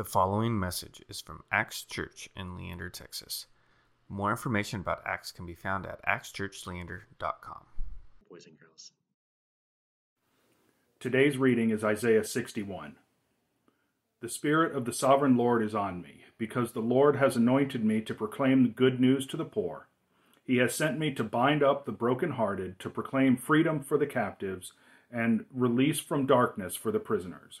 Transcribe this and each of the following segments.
The following message is from Axe Church in Leander, Texas. More information about Axe can be found at axechurchleander.com. boys and girls. Today's reading is Isaiah 61. The Spirit of the Sovereign Lord is on me, because the Lord has anointed me to proclaim the good news to the poor. He has sent me to bind up the brokenhearted, to proclaim freedom for the captives, and release from darkness for the prisoners,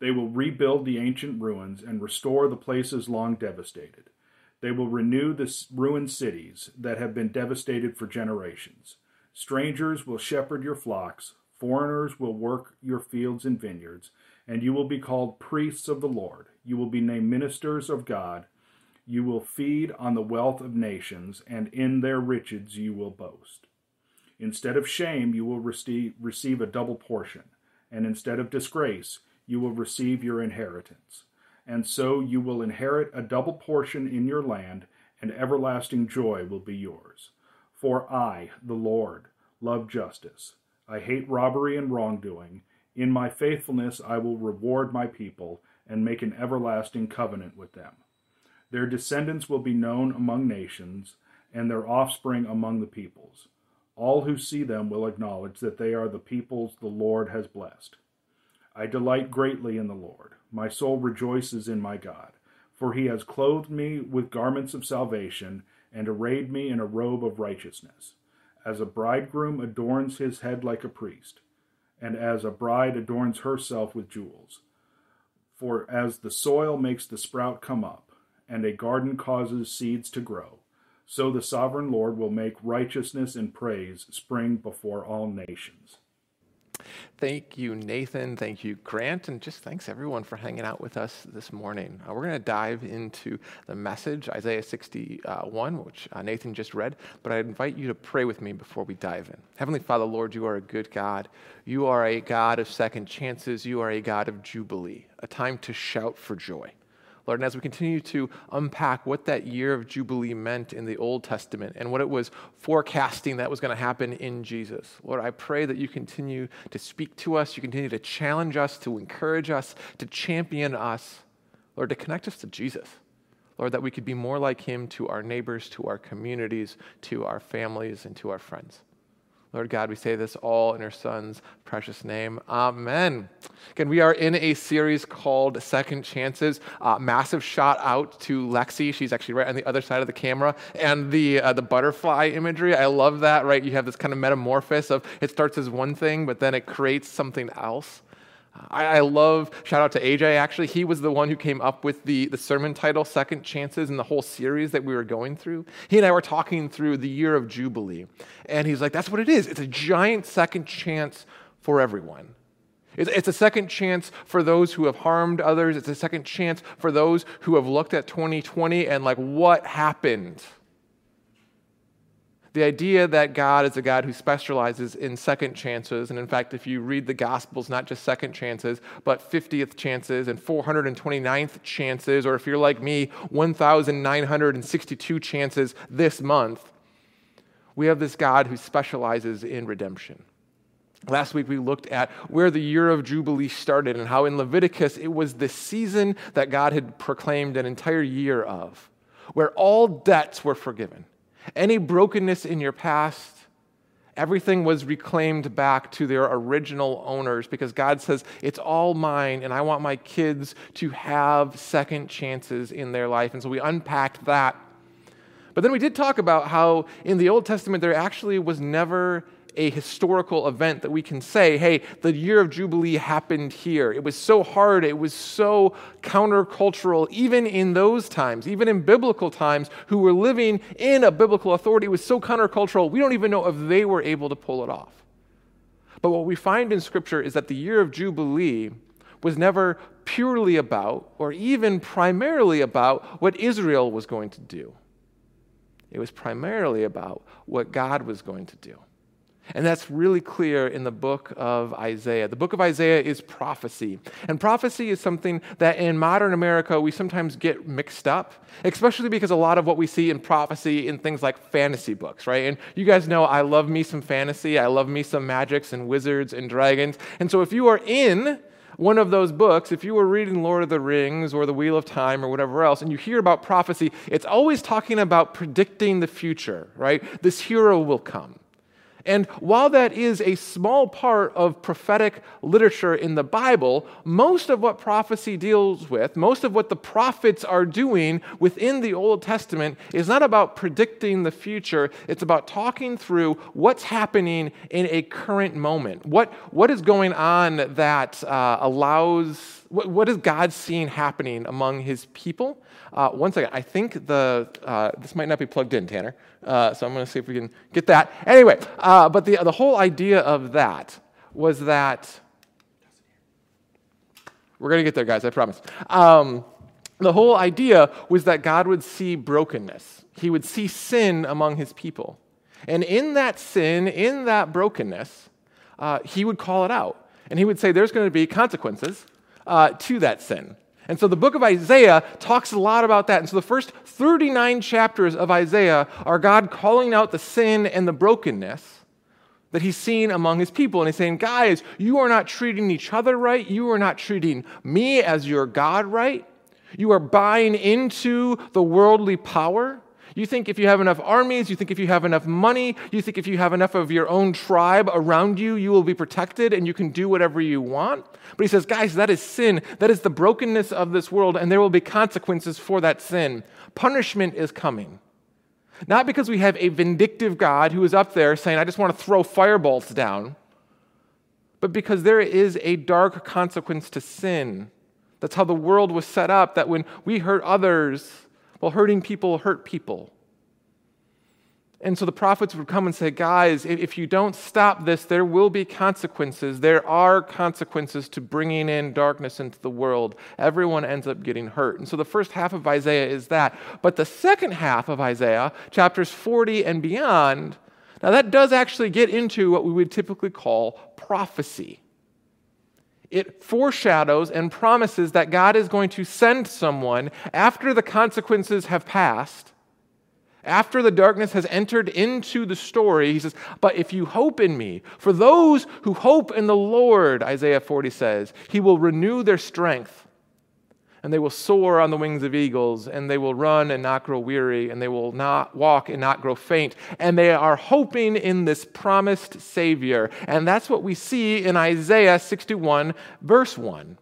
They will rebuild the ancient ruins and restore the places long devastated. They will renew the ruined cities that have been devastated for generations. Strangers will shepherd your flocks, foreigners will work your fields and vineyards, and you will be called priests of the Lord. You will be named ministers of God. You will feed on the wealth of nations, and in their riches you will boast. Instead of shame, you will receive, a double portion, and instead of disgrace, you will receive your inheritance. And so you will inherit a double portion in your land, and everlasting joy will be yours. For I, the Lord, love justice. I hate robbery and wrongdoing. In my faithfulness I will reward my people and make an everlasting covenant with them. Their descendants will be known among nations, and their offspring among the peoples. All who see them will acknowledge that they are the peoples the Lord has blessed. I delight greatly in the Lord. My soul rejoices in my God, for he has clothed me with garments of salvation and arrayed me in a robe of righteousness. As a bridegroom adorns his head like a priest, and as a bride adorns herself with jewels. For as the soil makes the sprout come up, and a garden causes seeds to grow, so the sovereign Lord will make righteousness and praise spring before all nations. Thank you, Nathan. Thank you, Grant. And just thanks everyone for hanging out with us this morning. Uh, we're going to dive into the message, Isaiah 61, which uh, Nathan just read. But I invite you to pray with me before we dive in. Heavenly Father, Lord, you are a good God. You are a God of second chances. You are a God of jubilee, a time to shout for joy. Lord, and as we continue to unpack what that year of Jubilee meant in the Old Testament and what it was forecasting that was going to happen in Jesus, Lord, I pray that you continue to speak to us, you continue to challenge us, to encourage us, to champion us, Lord, to connect us to Jesus. Lord, that we could be more like him to our neighbors, to our communities, to our families, and to our friends. Lord God, we say this all in your Son's precious name. Amen. Again, we are in a series called Second Chances. Uh, massive shout out to Lexi. She's actually right on the other side of the camera. And the, uh, the butterfly imagery, I love that, right? You have this kind of metamorphosis of it starts as one thing, but then it creates something else. I, love, shout out to AJ actually. He was the one who came up with the, the sermon title, Second Chances, in the whole series that we were going through. He and I were talking through the year of Jubilee. And he's like, that's what it is. It's a giant second chance for everyone. It's a second chance for those who have harmed others. It's a second chance for those who have looked at 2020 and, like, what happened? The idea that God is a God who specializes in second chances, and in fact, if you read the Gospels, not just second chances, but 50th chances and 429th chances, or if you're like me, 1,962 chances this month, we have this God who specializes in redemption. Last week, we looked at where the year of Jubilee started and how in Leviticus it was the season that God had proclaimed an entire year of, where all debts were forgiven any brokenness in your past, everything was reclaimed back to their original owners because God says, It's all mine, and I want my kids to have second chances in their life. And so we unpacked that. But then we did talk about how in the Old Testament there actually was never a historical event that we can say, hey, the year of Jubilee happened here. It was so hard, it was so countercultural, even in those times, even in biblical times, who were living in a biblical authority, it was so countercultural, we don't even know if they were able to pull it off. But what we find in Scripture is that the year of Jubilee was never purely about or even primarily about what Israel was going to do. It was primarily about what God was going to do. And that's really clear in the book of Isaiah. The book of Isaiah is prophecy. And prophecy is something that in modern America we sometimes get mixed up, especially because a lot of what we see in prophecy in things like fantasy books, right? And you guys know I love me some fantasy. I love me some magics and wizards and dragons. And so if you are in one of those books, if you were reading Lord of the Rings or The Wheel of Time or whatever else, and you hear about prophecy, it's always talking about predicting the future, right? This hero will come. And while that is a small part of prophetic literature in the Bible, most of what prophecy deals with, most of what the prophets are doing within the Old Testament, is not about predicting the future. It's about talking through what's happening in a current moment. What, what is going on that uh, allows, what, what is God seeing happening among his people? Uh, one second. I think the uh, this might not be plugged in, Tanner. Uh, so I'm going to see if we can get that. Anyway, uh, but the the whole idea of that was that we're going to get there, guys. I promise. Um, the whole idea was that God would see brokenness. He would see sin among His people, and in that sin, in that brokenness, uh, He would call it out, and He would say, "There's going to be consequences uh, to that sin." And so the book of Isaiah talks a lot about that. And so the first 39 chapters of Isaiah are God calling out the sin and the brokenness that he's seen among his people. And he's saying, guys, you are not treating each other right. You are not treating me as your God right. You are buying into the worldly power. You think if you have enough armies, you think if you have enough money, you think if you have enough of your own tribe around you, you will be protected and you can do whatever you want. But he says, guys, that is sin. That is the brokenness of this world, and there will be consequences for that sin. Punishment is coming. Not because we have a vindictive God who is up there saying, I just want to throw fireballs down, but because there is a dark consequence to sin. That's how the world was set up, that when we hurt others, well, hurting people hurt people. And so the prophets would come and say, guys, if you don't stop this, there will be consequences. There are consequences to bringing in darkness into the world. Everyone ends up getting hurt. And so the first half of Isaiah is that. But the second half of Isaiah, chapters 40 and beyond, now that does actually get into what we would typically call prophecy. It foreshadows and promises that God is going to send someone after the consequences have passed, after the darkness has entered into the story. He says, But if you hope in me, for those who hope in the Lord, Isaiah 40 says, He will renew their strength and they will soar on the wings of eagles, and they will run and not grow weary, and they will not walk and not grow faint. And they are hoping in this promised Savior. And that's what we see in Isaiah 61, verse 1.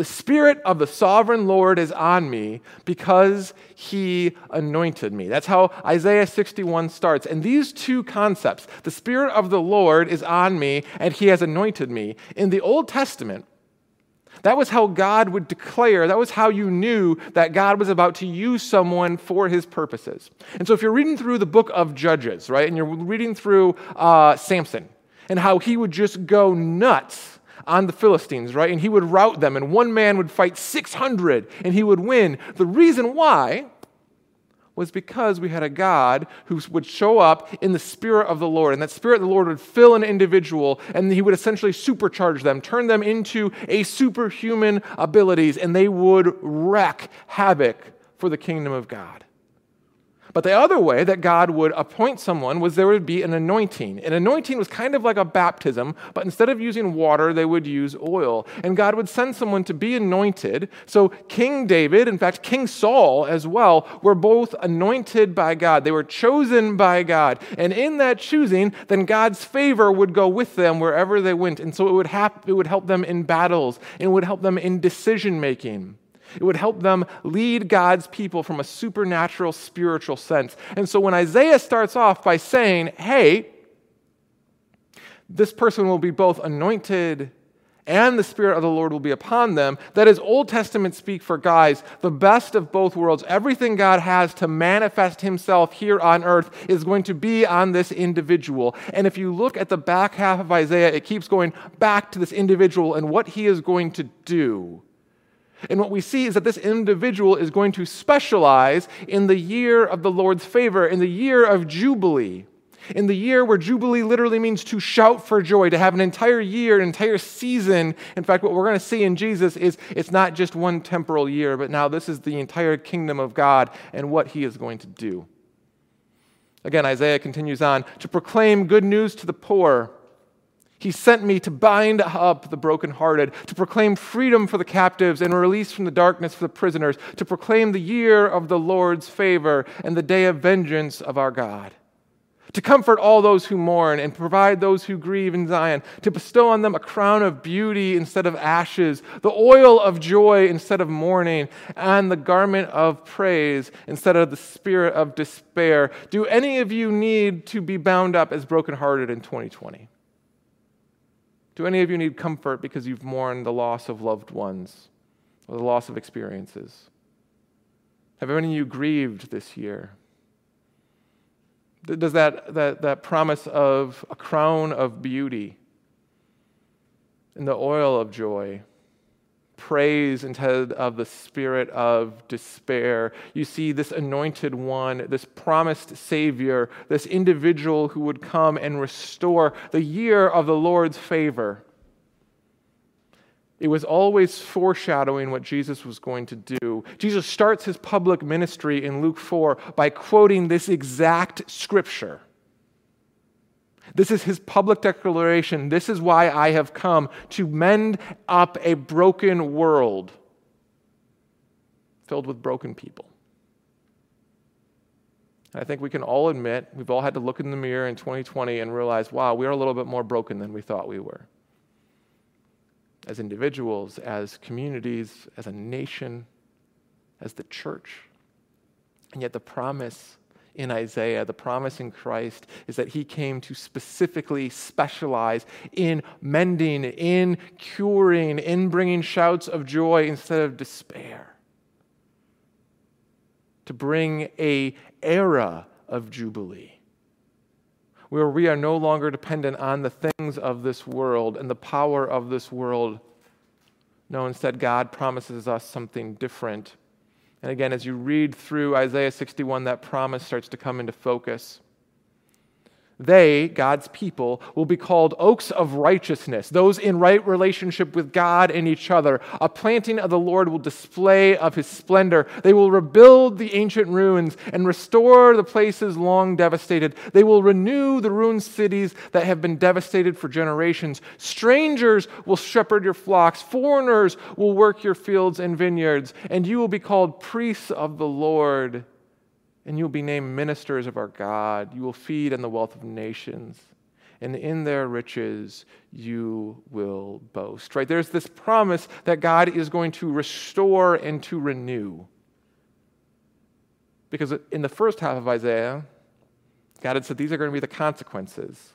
The Spirit of the sovereign Lord is on me because he anointed me. That's how Isaiah 61 starts. And these two concepts, the Spirit of the Lord is on me and he has anointed me, in the Old Testament, that was how God would declare, that was how you knew that God was about to use someone for his purposes. And so if you're reading through the book of Judges, right, and you're reading through uh, Samson and how he would just go nuts on the Philistines, right, and he would rout them, and one man would fight 600 and he would win. The reason why was because we had a God who would show up in the Spirit of the Lord. And that Spirit of the Lord would fill an individual and he would essentially supercharge them, turn them into a superhuman abilities, and they would wreak havoc for the kingdom of God. But the other way that God would appoint someone was there would be an anointing. An anointing was kind of like a baptism, but instead of using water, they would use oil. And God would send someone to be anointed. So King David, in fact, King Saul as well, were both anointed by God. They were chosen by God. And in that choosing, then God's favor would go with them wherever they went. And so it would, hap- it would help them in battles, it would help them in decision making. It would help them lead God's people from a supernatural spiritual sense. And so when Isaiah starts off by saying, hey, this person will be both anointed and the Spirit of the Lord will be upon them. That is Old Testament speak for guys, the best of both worlds. Everything God has to manifest Himself here on earth is going to be on this individual. And if you look at the back half of Isaiah, it keeps going back to this individual and what he is going to do. And what we see is that this individual is going to specialize in the year of the Lord's favor, in the year of Jubilee in the year where Jubilee literally means to shout for joy, to have an entire year, an entire season. In fact, what we're going to see in Jesus is it's not just one temporal year, but now this is the entire kingdom of God and what he is going to do. Again, Isaiah continues on to proclaim good news to the poor. He sent me to bind up the brokenhearted, to proclaim freedom for the captives and release from the darkness for the prisoners, to proclaim the year of the Lord's favor and the day of vengeance of our God to comfort all those who mourn and provide those who grieve in Zion, to bestow on them a crown of beauty instead of ashes, the oil of joy instead of mourning, and the garment of praise instead of the spirit of despair. Do any of you need to be bound up as brokenhearted in 2020? Do any of you need comfort because you've mourned the loss of loved ones or the loss of experiences? Have any of you grieved this year? Does that, that, that promise of a crown of beauty and the oil of joy, praise instead of the spirit of despair? You see, this anointed one, this promised Savior, this individual who would come and restore the year of the Lord's favor it was always foreshadowing what Jesus was going to do. Jesus starts his public ministry in Luke 4 by quoting this exact scripture. This is his public declaration. This is why I have come to mend up a broken world filled with broken people. I think we can all admit, we've all had to look in the mirror in 2020 and realize, wow, we're a little bit more broken than we thought we were as individuals, as communities, as a nation, as the church. And yet, the promise in Isaiah, the promise in Christ, is that he came to specifically specialize in mending, in curing, in bringing shouts of joy instead of despair. To bring a era of jubilee where we are no longer dependent on the things of this world and the power of this world. No, instead, God promises us something different. And again, as you read through Isaiah 61, that promise starts to come into focus. They, God's people, will be called oaks of righteousness, those in right relationship with God and each other. A planting of the Lord will display of his splendor. They will rebuild the ancient ruins and restore the places long devastated. They will renew the ruined cities that have been devastated for generations. Strangers will shepherd your flocks, foreigners will work your fields and vineyards, and you will be called priests of the Lord and you will be named ministers of our God. You will feed on the wealth of nations, and in their riches you will boast. Right? There's this promise that God is going to restore and to renew. Because in the first half of Isaiah, God had said these are going to be the consequences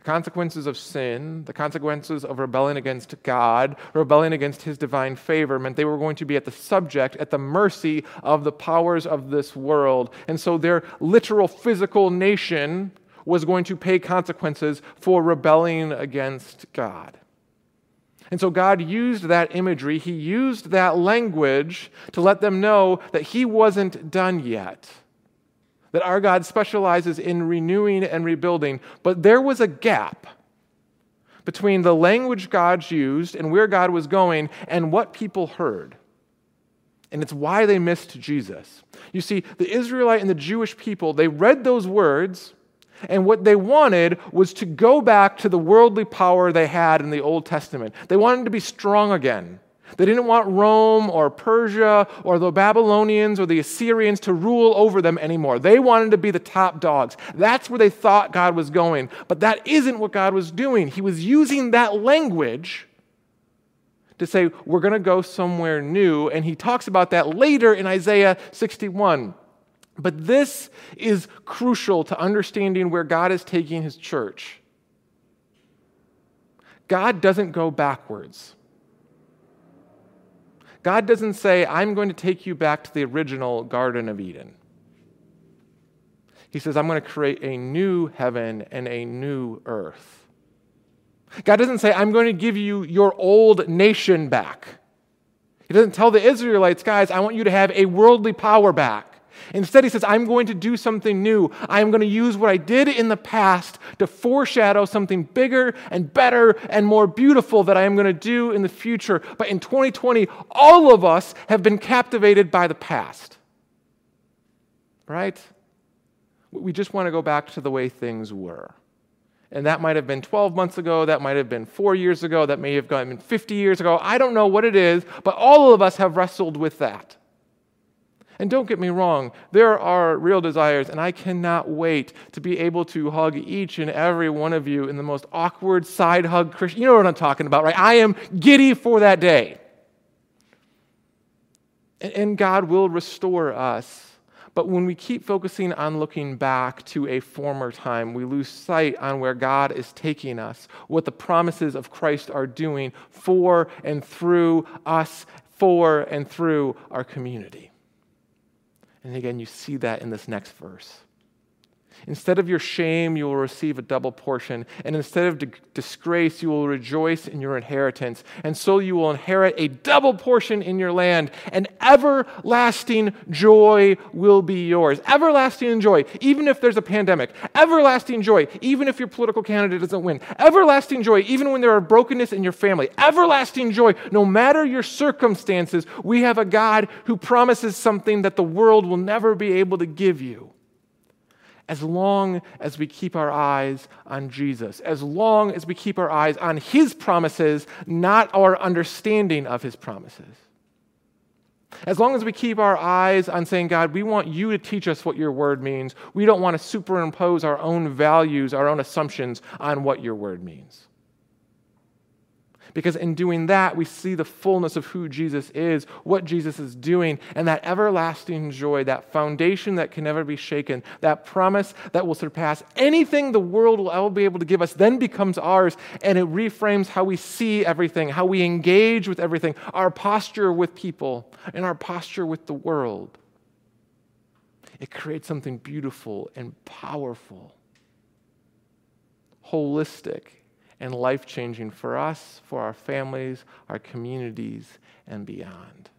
the consequences of sin, the consequences of rebelling against God, rebelling against his divine favor, meant they were going to be at the subject, at the mercy of the powers of this world. And so their literal physical nation was going to pay consequences for rebelling against God. And so God used that imagery, He used that language to let them know that He wasn't done yet that our God specializes in renewing and rebuilding. But there was a gap between the language God used and where God was going and what people heard. And it's why they missed Jesus. You see, the Israelite and the Jewish people, they read those words, and what they wanted was to go back to the worldly power they had in the Old Testament. They wanted to be strong again. They didn't want Rome or Persia or the Babylonians or the Assyrians to rule over them anymore. They wanted to be the top dogs. That's where they thought God was going. But that isn't what God was doing. He was using that language to say, we're going to go somewhere new. And he talks about that later in Isaiah 61. But this is crucial to understanding where God is taking his church. God doesn't go backwards. God doesn't say, I'm going to take you back to the original Garden of Eden. He says, I'm going to create a new heaven and a new earth. God doesn't say, I'm going to give you your old nation back. He doesn't tell the Israelites, guys, I want you to have a worldly power back. Instead, he says, I'm going to do something new. I am going to use what I did in the past to foreshadow something bigger and better and more beautiful that I am going to do in the future. But in 2020, all of us have been captivated by the past. Right? We just want to go back to the way things were. And that might have been 12 months ago, that might have been four years ago, that may have been 50 years ago. I don't know what it is, but all of us have wrestled with that. And don't get me wrong, there are real desires, and I cannot wait to be able to hug each and every one of you in the most awkward side hug Christian. You know what I'm talking about, right? I am giddy for that day. And God will restore us. But when we keep focusing on looking back to a former time, we lose sight on where God is taking us, what the promises of Christ are doing for and through us, for and through our community. And again, you see that in this next verse. Instead of your shame, you will receive a double portion. And instead of disgrace, you will rejoice in your inheritance. And so you will inherit a double portion in your land. And everlasting joy will be yours. Everlasting joy, even if there's a pandemic. Everlasting joy, even if your political candidate doesn't win. Everlasting joy, even when there are brokenness in your family. Everlasting joy, no matter your circumstances. We have a God who promises something that the world will never be able to give you as long as we keep our eyes on Jesus, as long as we keep our eyes on His promises, not our understanding of His promises. As long as we keep our eyes on saying, God, we want you to teach us what your word means. We don't want to superimpose our own values, our own assumptions on what your word means. Because in doing that, we see the fullness of who Jesus is, what Jesus is doing, and that everlasting joy, that foundation that can never be shaken, that promise that will surpass anything the world will ever be able to give us, then becomes ours. And it reframes how we see everything, how we engage with everything, our posture with people, and our posture with the world. It creates something beautiful and powerful, holistic and life changing for us, for our families, our communities, and beyond.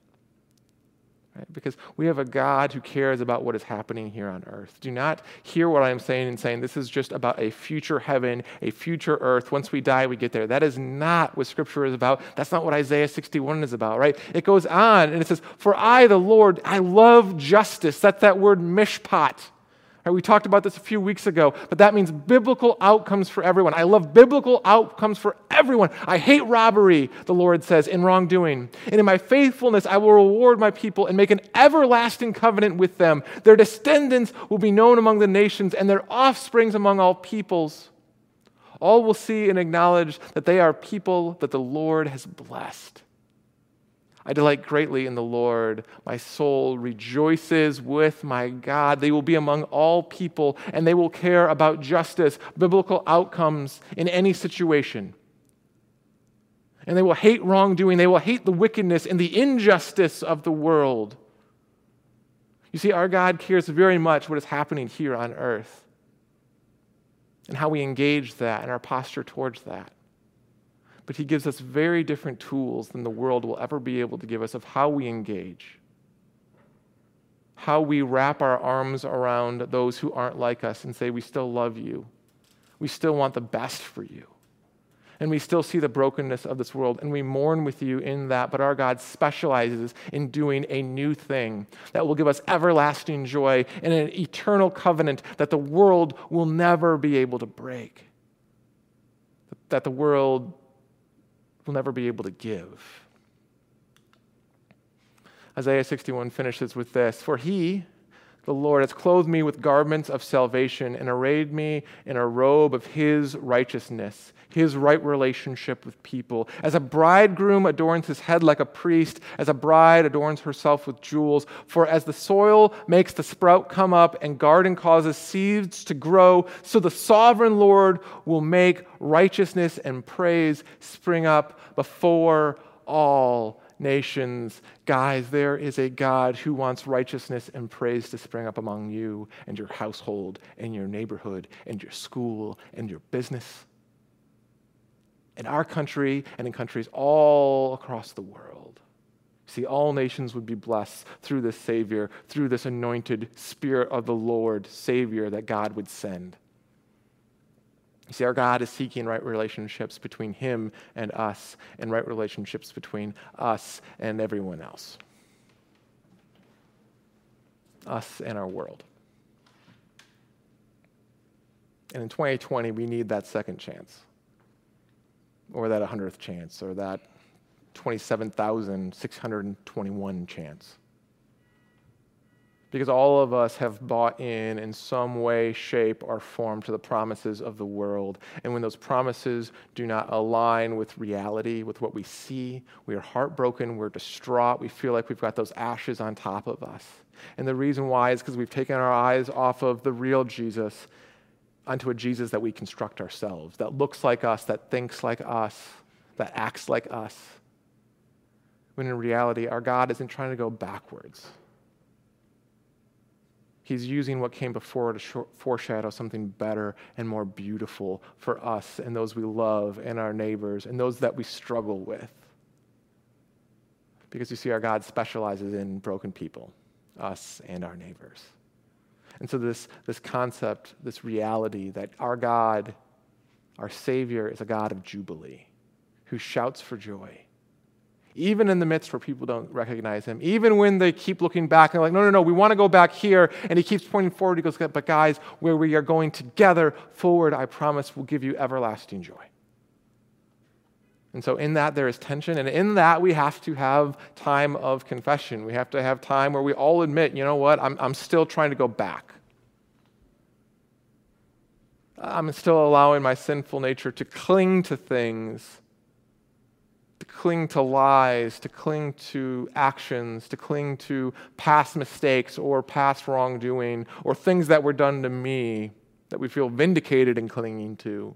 Right? Because we have a God who cares about what is happening here on earth. Do not hear what I'm saying and saying this is just about a future heaven, a future earth. Once we die, we get there. That is not what Scripture is about. That's not what Isaiah 61 is about, right? It goes on and it says, For I, the Lord, I love justice. That's that word mishpat. Right, we talked about this a few weeks ago, but that means biblical outcomes for everyone. I love biblical outcomes for everyone. I hate robbery, the Lord says, in wrongdoing. And in my faithfulness, I will reward my people and make an everlasting covenant with them. Their descendants will be known among the nations, and their offsprings among all peoples. All will see and acknowledge that they are people that the Lord has blessed. I delight greatly in the Lord. My soul rejoices with my God. They will be among all people, and they will care about justice, biblical outcomes in any situation. And they will hate wrongdoing. They will hate the wickedness and the injustice of the world. You see, our God cares very much what is happening here on earth and how we engage that and our posture towards that but he gives us very different tools than the world will ever be able to give us of how we engage, how we wrap our arms around those who aren't like us and say, We still love you. We still want the best for you. And we still see the brokenness of this world, and we mourn with you in that. But our God specializes in doing a new thing that will give us everlasting joy and an eternal covenant that the world will never be able to break. That the world will never be able to give. Isaiah 61 finishes with this For he, The Lord has clothed me with garments of salvation and arrayed me in a robe of his righteousness, his right relationship with people. As a bridegroom adorns his head like a priest, as a bride adorns herself with jewels. For as the soil makes the sprout come up and garden causes seeds to grow, so the sovereign Lord will make righteousness and praise spring up before all nations. Guys, there is a God who wants righteousness and praise to spring up among you and your household and your neighborhood and your school and your business. In our country and in countries all across the world. See, all nations would be blessed through this Savior, through this anointed Spirit of the Lord, Savior that God would send. You see, our God is seeking right relationships between Him and us, and right relationships between us and everyone else. Us and our world. And in 2020, we need that second chance, or that 100th chance, or that 27,621 chance because all of us have bought in in some way, shape, or form to the promises of the world. And when those promises do not align with reality, with what we see, we are heartbroken, we're distraught, we feel like we've got those ashes on top of us. And the reason why is because we've taken our eyes off of the real Jesus onto a Jesus that we construct ourselves, that looks like us, that thinks like us, that acts like us. When in reality, our God isn't trying to go backwards. He's using what came before to foreshadow something better and more beautiful for us and those we love and our neighbors and those that we struggle with. Because you see, our God specializes in broken people, us and our neighbors. And so, this, this concept, this reality that our God, our Savior, is a God of jubilee who shouts for joy even in the midst where people don't recognize him, even when they keep looking back and they're like, no, no, no, we want to go back here. And he keeps pointing forward. He goes, but guys, where we are going together forward, I promise will give you everlasting joy. And so, in that, there is tension. And in that, we have to have time of confession. We have to have time where we all admit, you know what, I'm, I'm still trying to go back. I'm still allowing my sinful nature to cling to things to cling to lies, to cling to actions, to cling to past mistakes or past wrongdoing or things that were done to me that we feel vindicated in clinging to.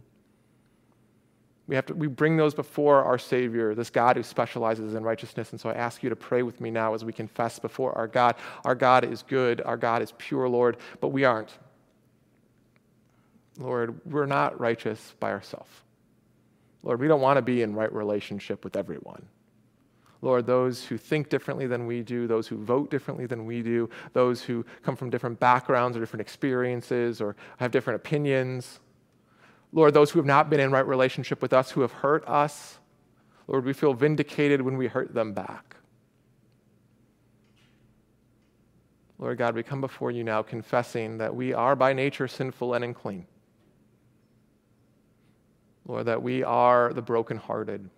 We have to we bring those before our Savior, this God who specializes in righteousness. And so I ask you to pray with me now as we confess before our God. Our God is good, our God is pure, Lord, but we aren't. Lord, we're not righteous by ourselves. Lord, we don't want to be in right relationship with everyone. Lord, those who think differently than we do, those who vote differently than we do, those who come from different backgrounds or different experiences or have different opinions. Lord, those who have not been in right relationship with us, who have hurt us. Lord, we feel vindicated when we hurt them back. Lord God, we come before you now confessing that we are by nature sinful and unclean. Lord, that we are the brokenhearted.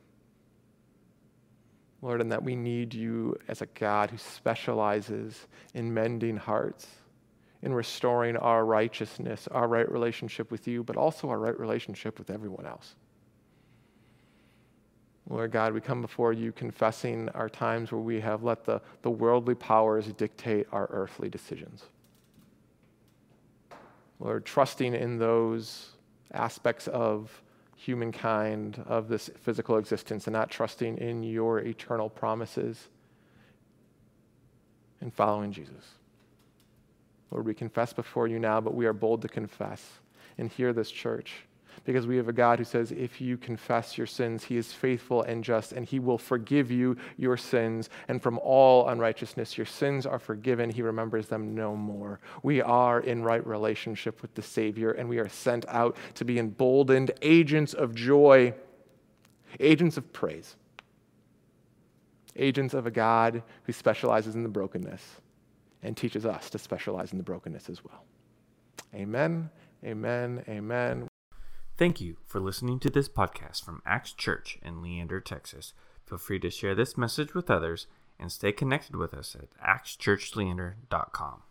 Lord, and that we need you as a God who specializes in mending hearts, in restoring our righteousness, our right relationship with you, but also our right relationship with everyone else. Lord God, we come before you confessing our times where we have let the, the worldly powers dictate our earthly decisions. Lord, trusting in those aspects of humankind of this physical existence and not trusting in your eternal promises and following Jesus. Lord, we confess before you now, but we are bold to confess and hear this church because we have a God who says, if you confess your sins, he is faithful and just, and he will forgive you your sins. And from all unrighteousness, your sins are forgiven. He remembers them no more. We are in right relationship with the Savior, and we are sent out to be emboldened agents of joy, agents of praise, agents of a God who specializes in the brokenness and teaches us to specialize in the brokenness as well. Amen. Amen. Amen. Thank you for listening to this podcast from Axe Church in Leander, Texas. Feel free to share this message with others and stay connected with us at axechurchleander.com.